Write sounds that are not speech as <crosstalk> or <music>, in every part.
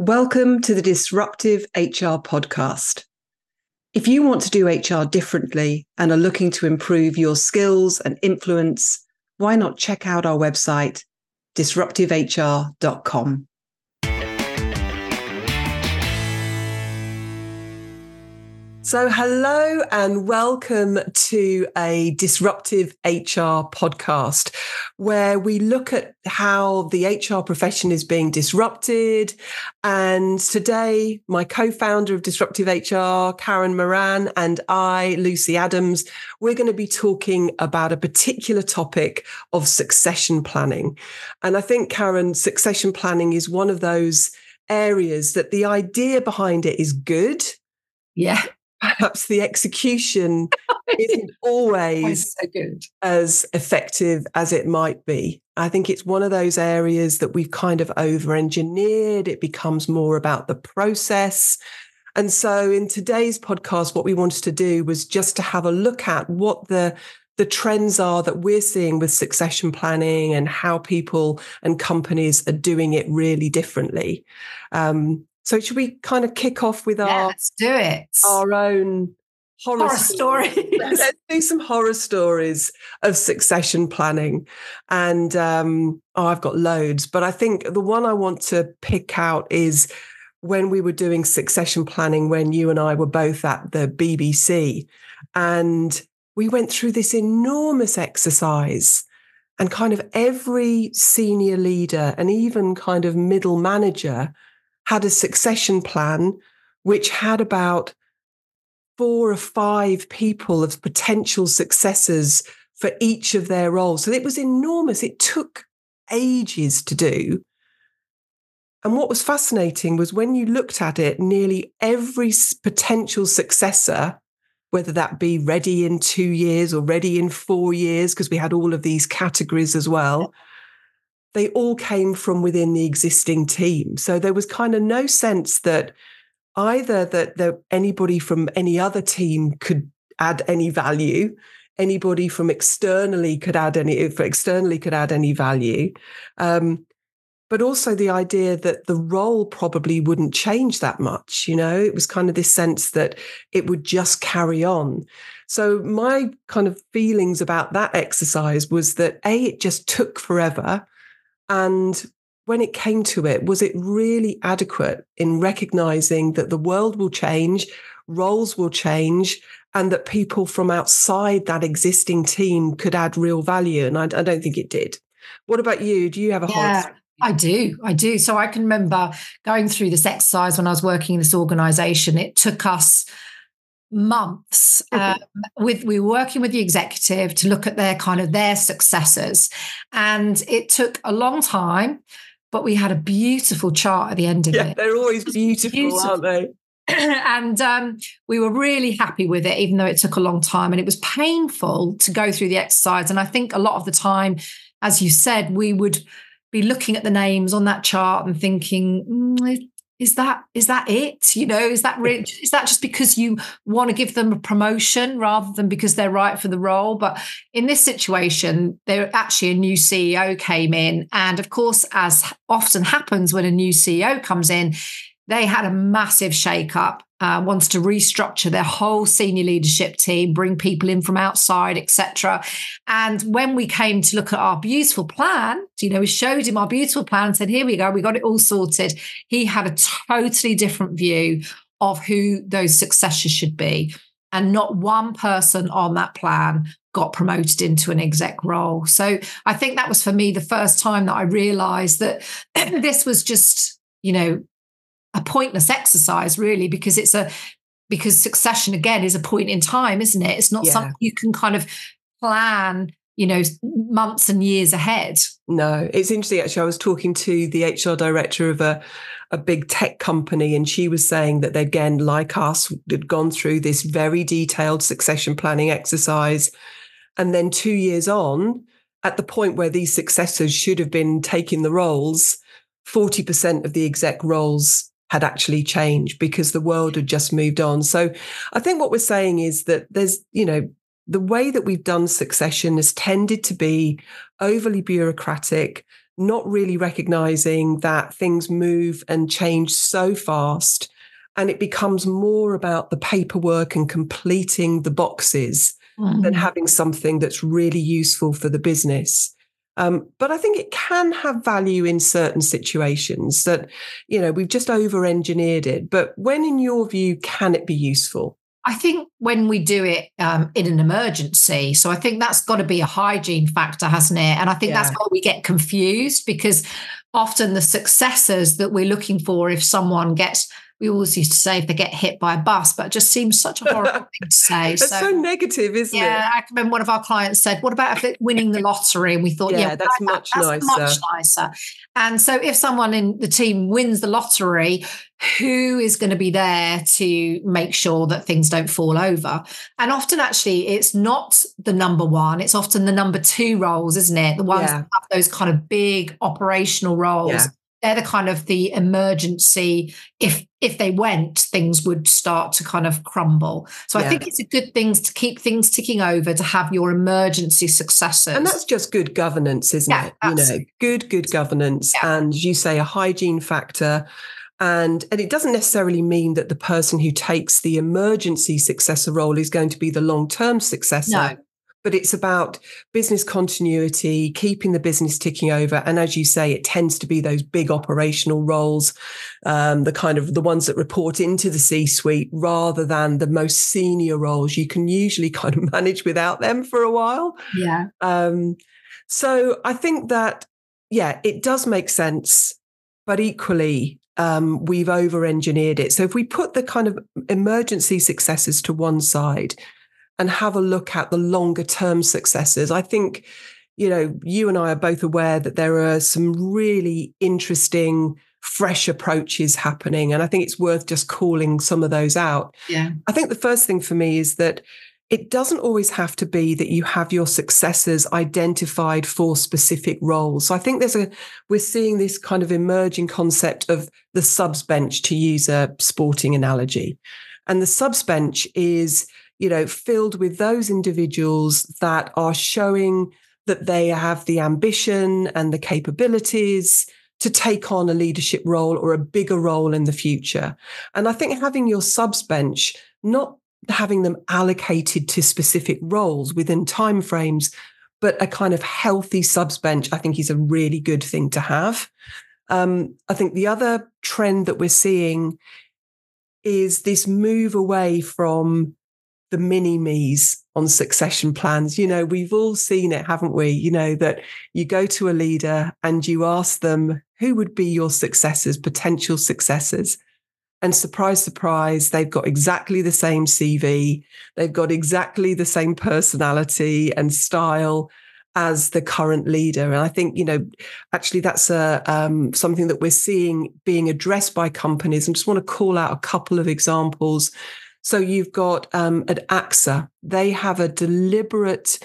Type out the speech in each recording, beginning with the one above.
Welcome to the Disruptive HR podcast. If you want to do HR differently and are looking to improve your skills and influence, why not check out our website, disruptivehr.com. So, hello and welcome to a disruptive HR podcast where we look at how the HR profession is being disrupted. And today, my co founder of Disruptive HR, Karen Moran, and I, Lucy Adams, we're going to be talking about a particular topic of succession planning. And I think, Karen, succession planning is one of those areas that the idea behind it is good. Yeah perhaps the execution <laughs> isn't always so good. as effective as it might be. I think it's one of those areas that we've kind of over engineered. It becomes more about the process. And so in today's podcast, what we wanted to do was just to have a look at what the the trends are that we're seeing with succession planning and how people and companies are doing it really differently. Um, so should we kind of kick off with yeah, our let's do it. our own horror, Horror stories. let's do some horror stories of succession planning. And um, oh, I've got loads, but I think the one I want to pick out is when we were doing succession planning when you and I were both at the BBC. And we went through this enormous exercise. And kind of every senior leader and even kind of middle manager had a succession plan which had about four or five people of potential successors for each of their roles. So it was enormous. It took ages to do. And what was fascinating was when you looked at it, nearly every potential successor, whether that be ready in two years or ready in four years, because we had all of these categories as well, they all came from within the existing team. So there was kind of no sense that either that anybody from any other team could add any value, anybody from externally could add any, if externally could add any value. Um, but also the idea that the role probably wouldn't change that much. You know, it was kind of this sense that it would just carry on. So my kind of feelings about that exercise was that A, it just took forever. And when it came to it, was it really adequate in recognizing that the world will change, roles will change, and that people from outside that existing team could add real value? And I, I don't think it did. What about you? Do you have a yeah. hard? I do. I do. So I can remember going through this exercise when I was working in this organization. It took us months um, with we were working with the executive to look at their kind of their successors and it took a long time but we had a beautiful chart at the end of Yeah, it they're always beautiful, beautiful. aren't they? <clears throat> and um, we were really happy with it even though it took a long time and it was painful to go through the exercise and i think a lot of the time as you said we would be looking at the names on that chart and thinking mm, is that is that it? You know is that really, <laughs> is that just because you want to give them a promotion rather than because they're right for the role? But in this situation there actually a new ceo came in and of course as often happens when a new ceo comes in they had a massive shake up uh, wants to restructure their whole senior leadership team, bring people in from outside, etc. And when we came to look at our beautiful plan, you know, we showed him our beautiful plan and said, "Here we go, we got it all sorted." He had a totally different view of who those successors should be, and not one person on that plan got promoted into an exec role. So I think that was for me the first time that I realised that <clears throat> this was just, you know, a pointless exercise really because it's a because succession again is a point in time isn't it it's not Yeah. something you can kind of plan you know months and years ahead No, it's interesting. Actually, I was talking to the HR director of a, a big tech company, and she was saying that they, again, like us, had gone through this very detailed succession planning exercise. And then two years on, at the point where these successors should have been taking the roles, 40% of the exec roles had actually changed because the world had just moved on. So I think what we're saying is that there's, you know, the way that we've done succession has tended to be overly bureaucratic, not really recognizing that things move and change so fast. And it becomes more about the paperwork and completing the boxes mm-hmm. than having something that's really useful for the business. Um, but I think it can have value in certain situations that, you know, we've just over engineered it. But when, in your view, can it be useful? I think when we do it um, in an emergency, so I think that's got to be a hygiene factor, hasn't it? And I think yeah. that's why we get confused because often the successors that we're looking for, if someone gets we always used to say if they get hit by a bus, but it just seems such a horrible thing to <laughs> say. It's so, so, negative, isn't yeah, it? Yeah, I remember one of our clients said, "What about if it winning the lottery?" And we thought, "Yeah, yeah that's, much, that's nicer. much nicer." And so, if someone in the team wins the lottery, who is going to be there to make sure that things don't fall over? And often, actually, it's not the number one; it's often the number two roles, isn't it? The ones yeah. that have those kind of big operational roles. Yeah they're the kind of the emergency if if they went things would start to kind of crumble. So yeah. i think it's a good thing to keep things ticking over to have your emergency successors. And that's just good governance isn't yeah, it? You know good good governance yeah. and you say a hygiene factor. And and it doesn't necessarily mean that the person who takes the emergency successor role is going to be the long-term successor. No but it's about business continuity, keeping the business ticking over. And as you say, it tends to be those big operational roles, um, the kind of the ones that report into the C suite rather than the most senior roles. You can usually kind of <laughs> manage without them for a while. Yeah. Um, so I think that, yeah, it does make sense, but equally, um, we've over engineered it. So if we put the kind of emergency successes to one side, and have a look at the longer term successes. I think, you know, you and I are both aware that there are some really interesting, fresh approaches happening. And I think it's worth just calling some of those out. Yeah. I think the first thing for me is that it doesn't always have to be that you have your successors identified for specific roles. So I think there's a, we're seeing this kind of emerging concept of the subs bench to use a sporting analogy. And the subs bench is, you know, filled with those individuals that are showing that they have the ambition and the capabilities to take on a leadership role or a bigger role in the future. And I think having your subs bench, not having them allocated to specific roles within timeframes, but a kind of healthy subs bench, I think is a really good thing to have. Um, I think the other trend that we're seeing is this move away from the mini me's on succession plans. You know, we've all seen it, haven't we? You know, that you go to a leader and you ask them who would be your successors, potential successors. And surprise, surprise, they've got exactly the same CV. They've got exactly the same personality and style as the current leader. And I think, you know, actually that's a, um, something that we're seeing being addressed by companies. I just want to call out a couple of examples so you've got um, at AXA, they have a deliberate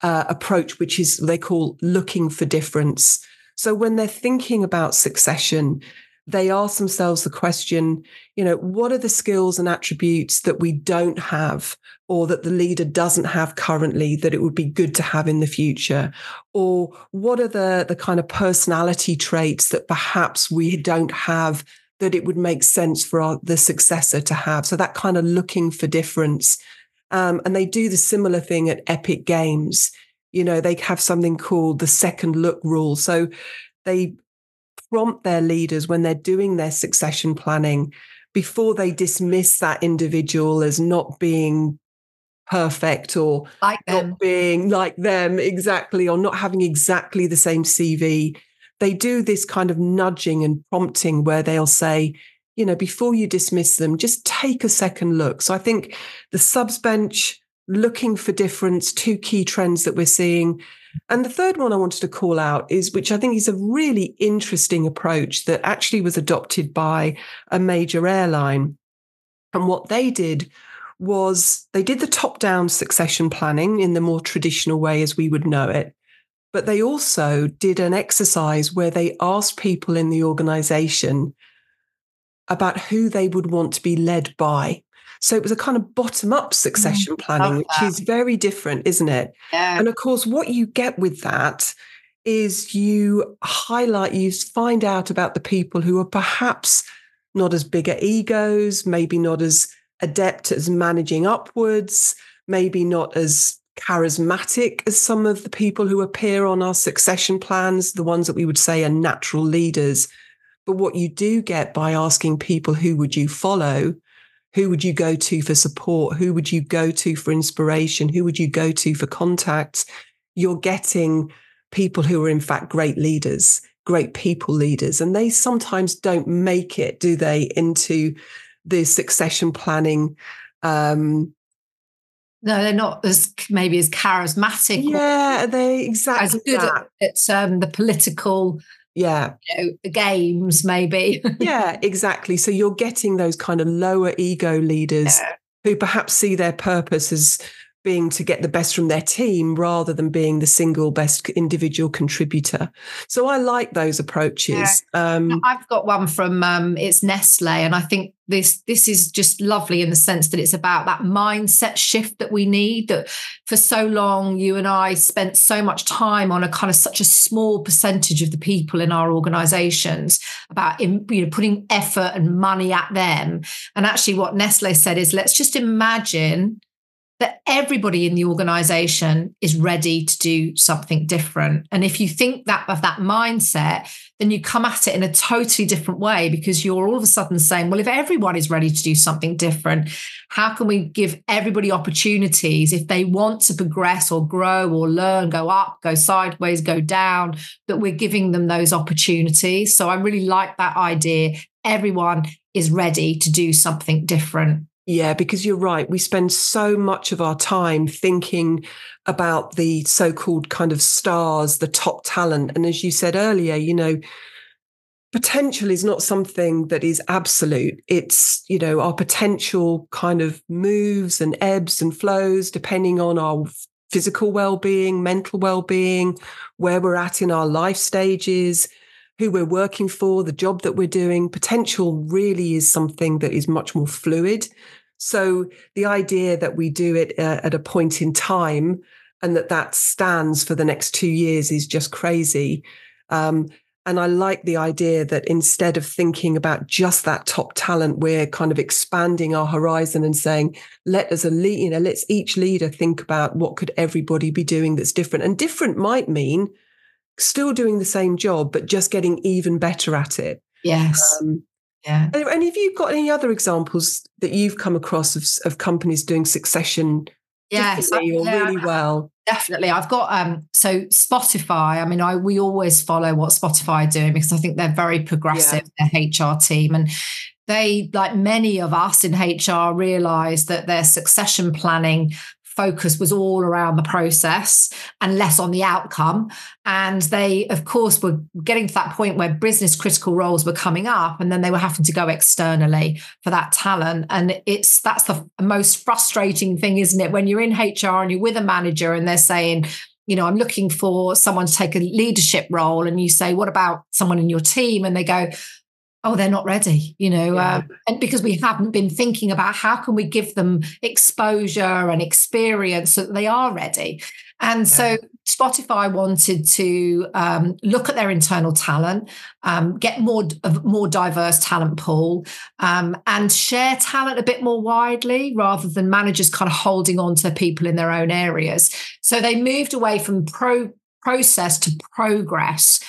uh, approach, which is they call looking for difference. So when they're thinking about succession, they ask themselves the question, you know, what are the skills and attributes that we don't have or that the leader doesn't have currently that it would be good to have in the future? Or what are the, the kind of personality traits that perhaps we don't have that it would make sense for our, the successor to have. So that kind of looking for difference. Um, and they do the similar thing at Epic Games. You know, they have something called the second look rule. So they prompt their leaders when they're doing their succession planning before they dismiss that individual as not being perfect or like not being like them exactly or not having exactly the same CV they do this kind of nudging and prompting where they'll say, you know, before you dismiss them, just take a second look. So I think the subs bench, looking for difference, two key trends that we're seeing. And the third one I wanted to call out is, which I think is a really interesting approach that actually was adopted by a major airline. And what they did was they did the top down succession planning in the more traditional way as we would know it. But they also did an exercise where they asked people in the organization about who they would want to be led by. So it was a kind of bottom up succession mm, planning, which is very different, isn't it? Yeah. And of course, what you get with that is you highlight, you find out about the people who are perhaps not as big at egos, maybe not as adept as managing upwards, maybe not as charismatic as some of the people who appear on our succession plans, the ones that we would say are natural leaders. But what you do get by asking people, who would you follow? Who would you go to for support? Who would you go to for inspiration? Who would you go to for contacts? You're getting people who are, in fact, great leaders, great people leaders. And they sometimes don't make it, do they, into the succession planning um, no, they're not as maybe as charismatic. Yeah, they exactly as good that. at, at um, the political yeah you know, games maybe <laughs> yeah exactly so you're getting those kind of lower ego leaders yeah. who perhaps see their purpose as being to get the best from their team rather than being the single best individual contributor. So I like those approaches. Yeah. Um, I've got one from um, it's Nestle, and I think this this is just lovely in the sense that it's about that mindset shift that we need. That for so long, you and I spent so much time on a kind of such a small percentage of the people in our organisations about in, you know putting effort and money at them. And actually, what Nestle said is, let's just imagine that everybody in the organization is ready to do something different. And if you think that of that mindset, then you come at it in a totally different way because you're all of a sudden saying, well, if everyone is ready to do something different, how can we give everybody opportunities if they want to progress or grow or learn, go up, go sideways, go down, that we're giving them those opportunities. So I really like that idea. Everyone is ready to do something different. Yeah, because you're right. We spend so much of our time thinking about the so called kind of stars, the top talent. And as you said earlier, you know, potential is not something that is absolute. It's, you know, our potential kind of moves and ebbs and flows depending on our physical well being, mental well being, where we're at in our life stages who we're working for, the job that we're doing. Potential really is something that is much more fluid. So the idea that we do it uh, at a point in time and that that stands for the next two years is just crazy. Um, and I like the idea that instead of thinking about just that top talent, we're kind of expanding our horizon and saying, let us a lead, you know, let's each leader think about what could everybody be doing that's different. And different might mean still doing the same job, but just getting even better at it. Yes. Um, yeah. And have you got any other examples that you've come across of, of companies doing succession yes, or yeah, really well? Definitely. I've got um so Spotify. I mean, I we always follow what Spotify are doing because I think they're very progressive, yeah. their HR team. And they, like many of us in HR, realized that their succession planning focus was all around the process and less on the outcome. And they, of course, were getting to that point where business critical roles were coming up and then they were having to go externally for that talent. And it's that's the most frustrating thing, isn't it? When you're in HR and you're with a manager and they're saying, you know, I'm looking for someone to take a leadership role. And you say, what about someone in your team? And they go, oh they're not ready you know yeah. uh, and because we haven't been thinking about how can we give them exposure and experience so that they are ready and yeah. so spotify wanted to um, look at their internal talent um, get more more diverse talent pool um, and share talent a bit more widely rather than managers kind of holding on to people in their own areas so they moved away from pro process to progress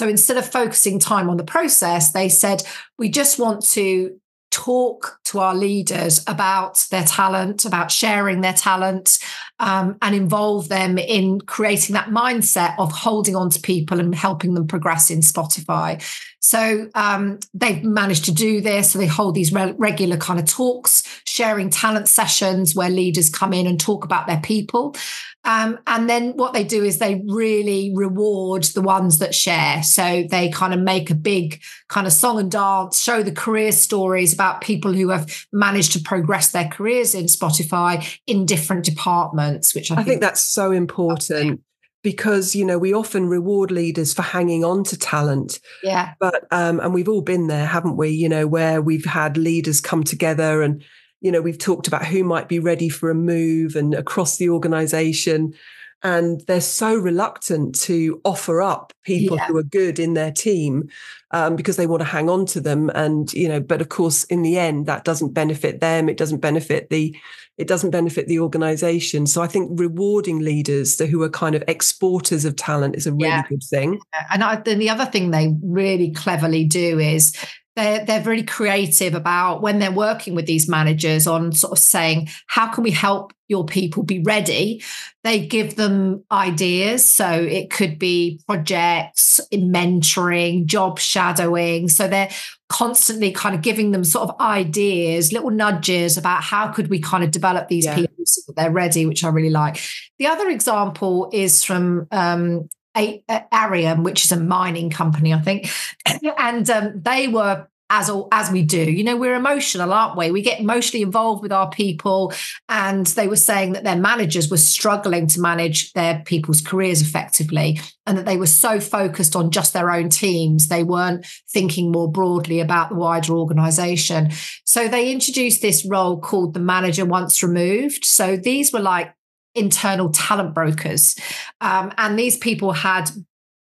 so instead of focusing time on the process, they said, we just want to talk to our leaders about their talent, about sharing their talent, um, and involve them in creating that mindset of holding on to people and helping them progress in Spotify. So um, they've managed to do this. So they hold these re- regular kind of talks, sharing talent sessions where leaders come in and talk about their people. Um, and then what they do is they really reward the ones that share. So they kind of make a big kind of song and dance, show the career stories about people who have managed to progress their careers in Spotify in different departments, which I, I think, think, that's so important because you know we often reward leaders for hanging on to talent. Yeah. But um and we've all been there haven't we? You know where we've had leaders come together and you know we've talked about who might be ready for a move and across the organization. And they're so reluctant to offer up people yeah. who are good in their team um, because they want to hang on to them. And you know but of course in the end that doesn't benefit them. It doesn't benefit the it doesn't benefit the organization. So i think rewarding leaders who are kind of exporters of talent is a really yeah. good thing. And I, then the other thing they really cleverly do is they're, they're really creative about when they're working with these managers on sort of saying, how can we help your people be ready? They give them ideas. So it could be projects, mentoring, job shadowing. So they're constantly kind of giving them sort of ideas, little nudges about how could we kind of develop these yeah. people so that they're ready, which I really like. The other example is from um, a, a Arium, which is a mining company, I think, <coughs> and um, they were as all, as we do. You know, we're emotional, aren't we? We get emotionally involved with our people, and they were saying that their managers were struggling to manage their people's careers effectively, and that they were so focused on just their own teams, they weren't thinking more broadly about the wider organisation. So they introduced this role called the manager once removed. So these were like internal talent brokers. Um, and these people had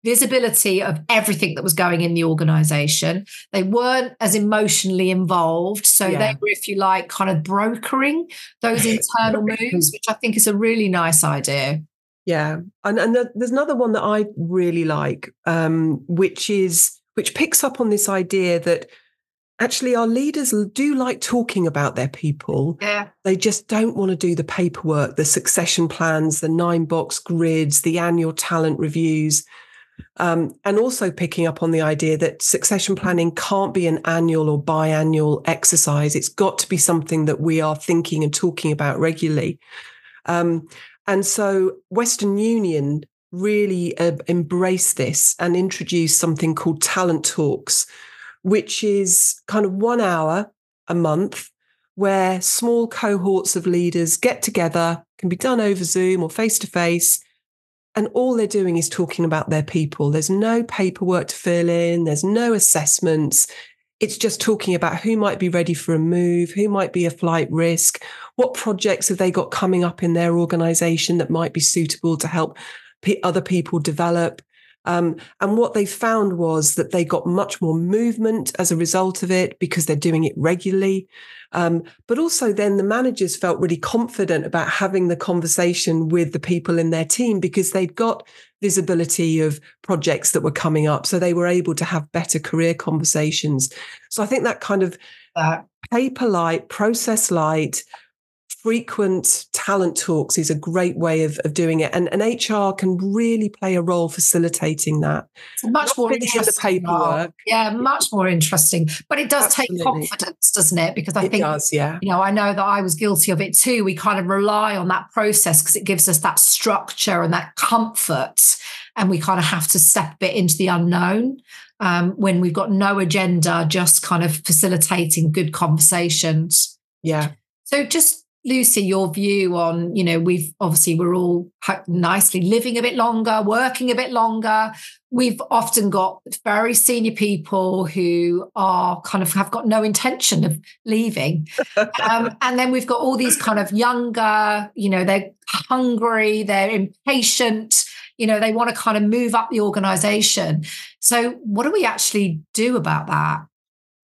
visibility of everything that was going in the organization. They weren't as emotionally involved. So yeah. they were, if you like, kind of brokering those <laughs> internal moves, which I think is a really nice idea. Yeah. And, and there's another one that I really like, um, which is, which picks up on this idea that actually our leaders do like talking about their people. Yeah. They just don't want to do the paperwork, the succession plans, the nine box grids, the annual talent reviews. Um, and also picking up on the idea that succession planning can't be an annual or biannual exercise. It's got to be something that we are thinking and talking about regularly. Um, and so Western Union really uh, embraced this and introduced something called talent talks, which is kind of one hour a month where small cohorts of leaders get together, can be done over Zoom or face to face. And all they're doing is talking about their people. There's no paperwork to fill in, there's no assessments. It's just talking about who might be ready for a move, who might be a flight risk, what projects have they got coming up in their organization that might be suitable to help other people develop. Um, and what they found was that they got much more movement as a result of it because they're doing it regularly. Um, but also, then the managers felt really confident about having the conversation with the people in their team because they'd got visibility of projects that were coming up. So they were able to have better career conversations. So I think that kind of uh, paper light, process light, frequent talent talks is a great way of, of doing it. And, and HR can really play a role facilitating that. It's much Not more interesting. The paperwork. Yeah, much more interesting. But it does Absolutely. take confidence, doesn't it? Because I it think, does, yeah. you know, I know that I was guilty of it too. We kind of rely on that process because it gives us that structure and that comfort. And we kind of have to step a bit into the unknown. Um, when we've got no agenda, just kind of facilitating good conversations. Yeah. So just Lucy, your view on, you know, we've obviously we're all nicely living a bit longer, working a bit longer. We've often got very senior people who are kind of have got no intention of leaving. um, <laughs> and then we've got all these kind of younger, you know, they're hungry, they're impatient, you know, they want to kind of move up the organization. So, what do we actually do about that?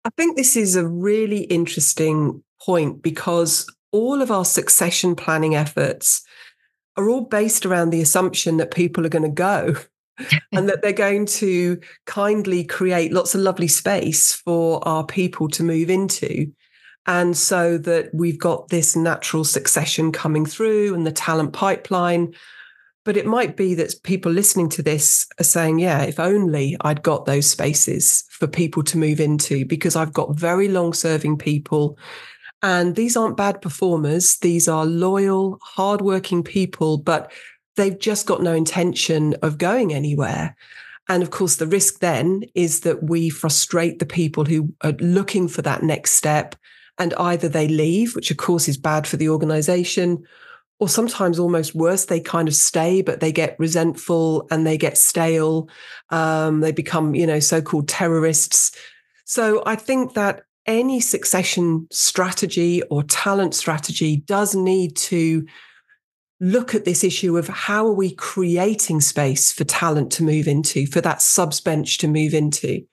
I think this is a really interesting point because all of our succession planning efforts are all based around the assumption that people are going to go <laughs> and that they're going to kindly create lots of lovely space for our people to move into. And so that we've got this natural succession coming through and the talent pipeline. But it might be that people listening to this are saying, yeah, if only I'd got those spaces for people to move into, because I've got very long serving people and these aren't bad performers. These are loyal, hardworking people, but they've just got no intention of going anywhere. And of course, the risk then is that we frustrate the people who are looking for that next step. And either they leave, which of course is bad for the organization, or sometimes almost worse, they kind of stay, but they get resentful and they get stale. Um, they become, you know, so called terrorists. So I think that any succession strategy or talent strategy does need to look at this issue of how are we creating space for talent to move into, for that subs bench to move into.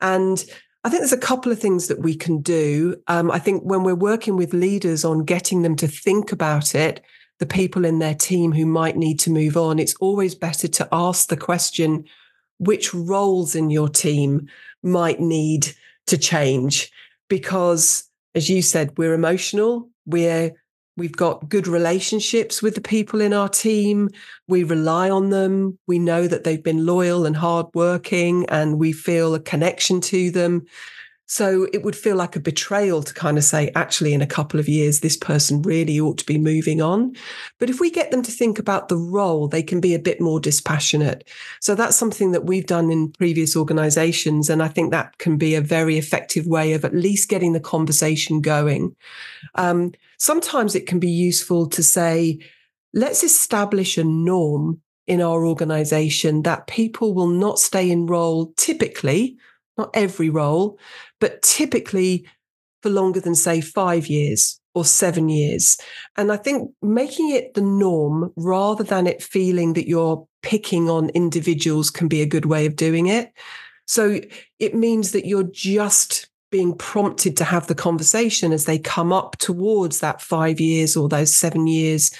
And I think there's a couple of things that we can do. Um, I think when we're working with leaders on getting them to think about it, the people in their team who might need to move on, it's always better to ask the question which roles in your team might need to change. Because, as you said, we're emotional, we're We've got good relationships with the people in our team. We rely on them. We know that they've been loyal and hardworking, and we feel a connection to them. So it would feel like a betrayal to kind of say, actually, in a couple of years, this person really ought to be moving on. But if we get them to think about the role, they can be a bit more dispassionate. So that's something that we've done in previous organizations. And I think that can be a very effective way of at least getting the conversation going. Um, sometimes it can be useful to say, let's establish a norm in our organization that people will not stay in role typically not every role, but typically for longer than, say, five years or seven years. And I think making it the norm rather than it feeling that you're picking on individuals can be a good way of doing it. So it means that you're just being prompted to have the conversation as they come up towards that five years or those seven years.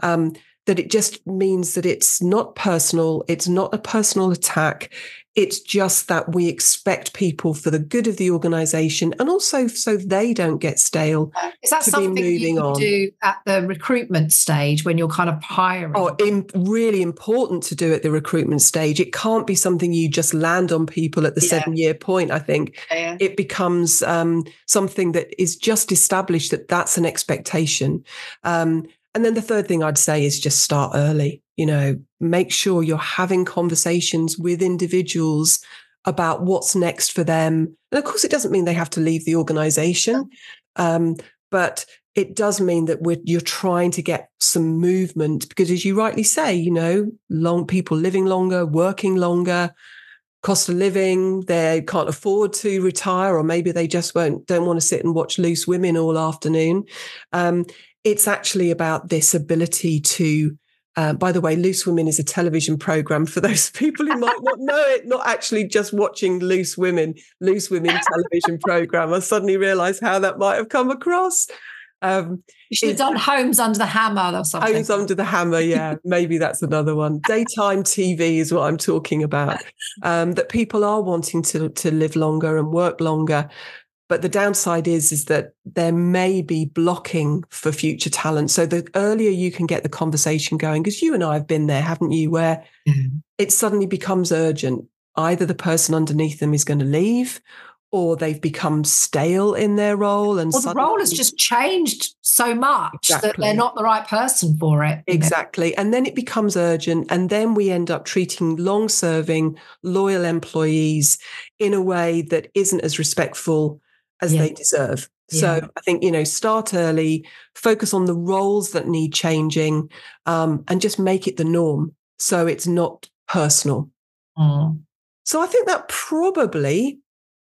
Um, that it just means that it's not personal, it's not a personal attack. It's just that we expect people for the good of the organization and also so they don't get stale. Is that something you on. do at the recruitment stage when you're kind of hiring? Oh, in, really important to do at the recruitment stage. It can't be something you just land on people at the yeah. seven year point, I think. Yeah. It becomes um, something that is just established that that's an expectation. Um, and then the third thing I'd say is just start early. You know, make sure you're having conversations with individuals about what's next for them. And of course, it doesn't mean they have to leave the organization, um, but it does mean that you're trying to get some movement because, as you rightly say, you know, long people living longer, working longer, cost of living, they can't afford to retire, or maybe they just won't don't want to sit and watch loose women all afternoon. Um, it's actually about this ability to uh, by the way, Loose Women is a television program for <laughs> those people who might not know it, not actually just watching Loose Women, Loose Women television program. I suddenly realized how that might have come across. Um, you should have done Homes Under the Hammer or something. Homes Under the Hammer, <laughs> yeah, maybe that's another one. Daytime TV is what I'm talking about. Um, that people are wanting to to live longer and work longer, but the downside is, is that there may be blocking for future talent. So the earlier you can get the conversation going, because you and I have been there, haven't you, where mm-hmm. it suddenly becomes urgent. Either the person underneath them is going to leave or they've become stale in their role and well, the role has just changed so much exactly. that they're not the right person for it exactly and then it becomes urgent and then we end up treating long serving loyal employees in a way that isn't as respectful as yeah. they deserve. So yeah. I think, you know, start early, focus on the roles that need changing, um, and just make it the norm. So it's not personal. Mm. So I think that probably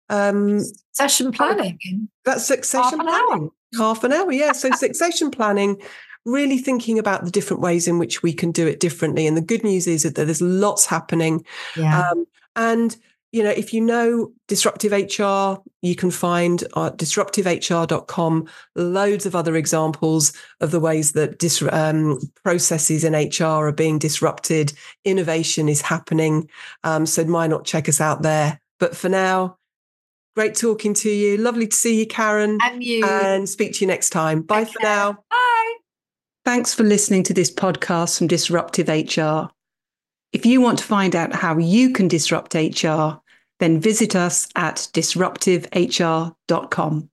um session planning. That's succession half planning. Hour. Half an hour, yeah. So succession planning, really thinking about the different ways in which we can do it differently. And the good news is that there's lots happening. Yeah. Um, and you know, if you know disruptive HR, you can find at disruptivehr.com loads of other examples of the ways that dis- um, processes in HR are being disrupted. Innovation is happening. Um, so why not check us out there? But for now, great talking to you. Lovely to see you, Karen. And you. And speak to you next time. Bye Take for care. now. Bye. Thanks for listening to this podcast from Disruptive HR. If you want to find out how you can disrupt HR, then visit us at disruptivehr.com.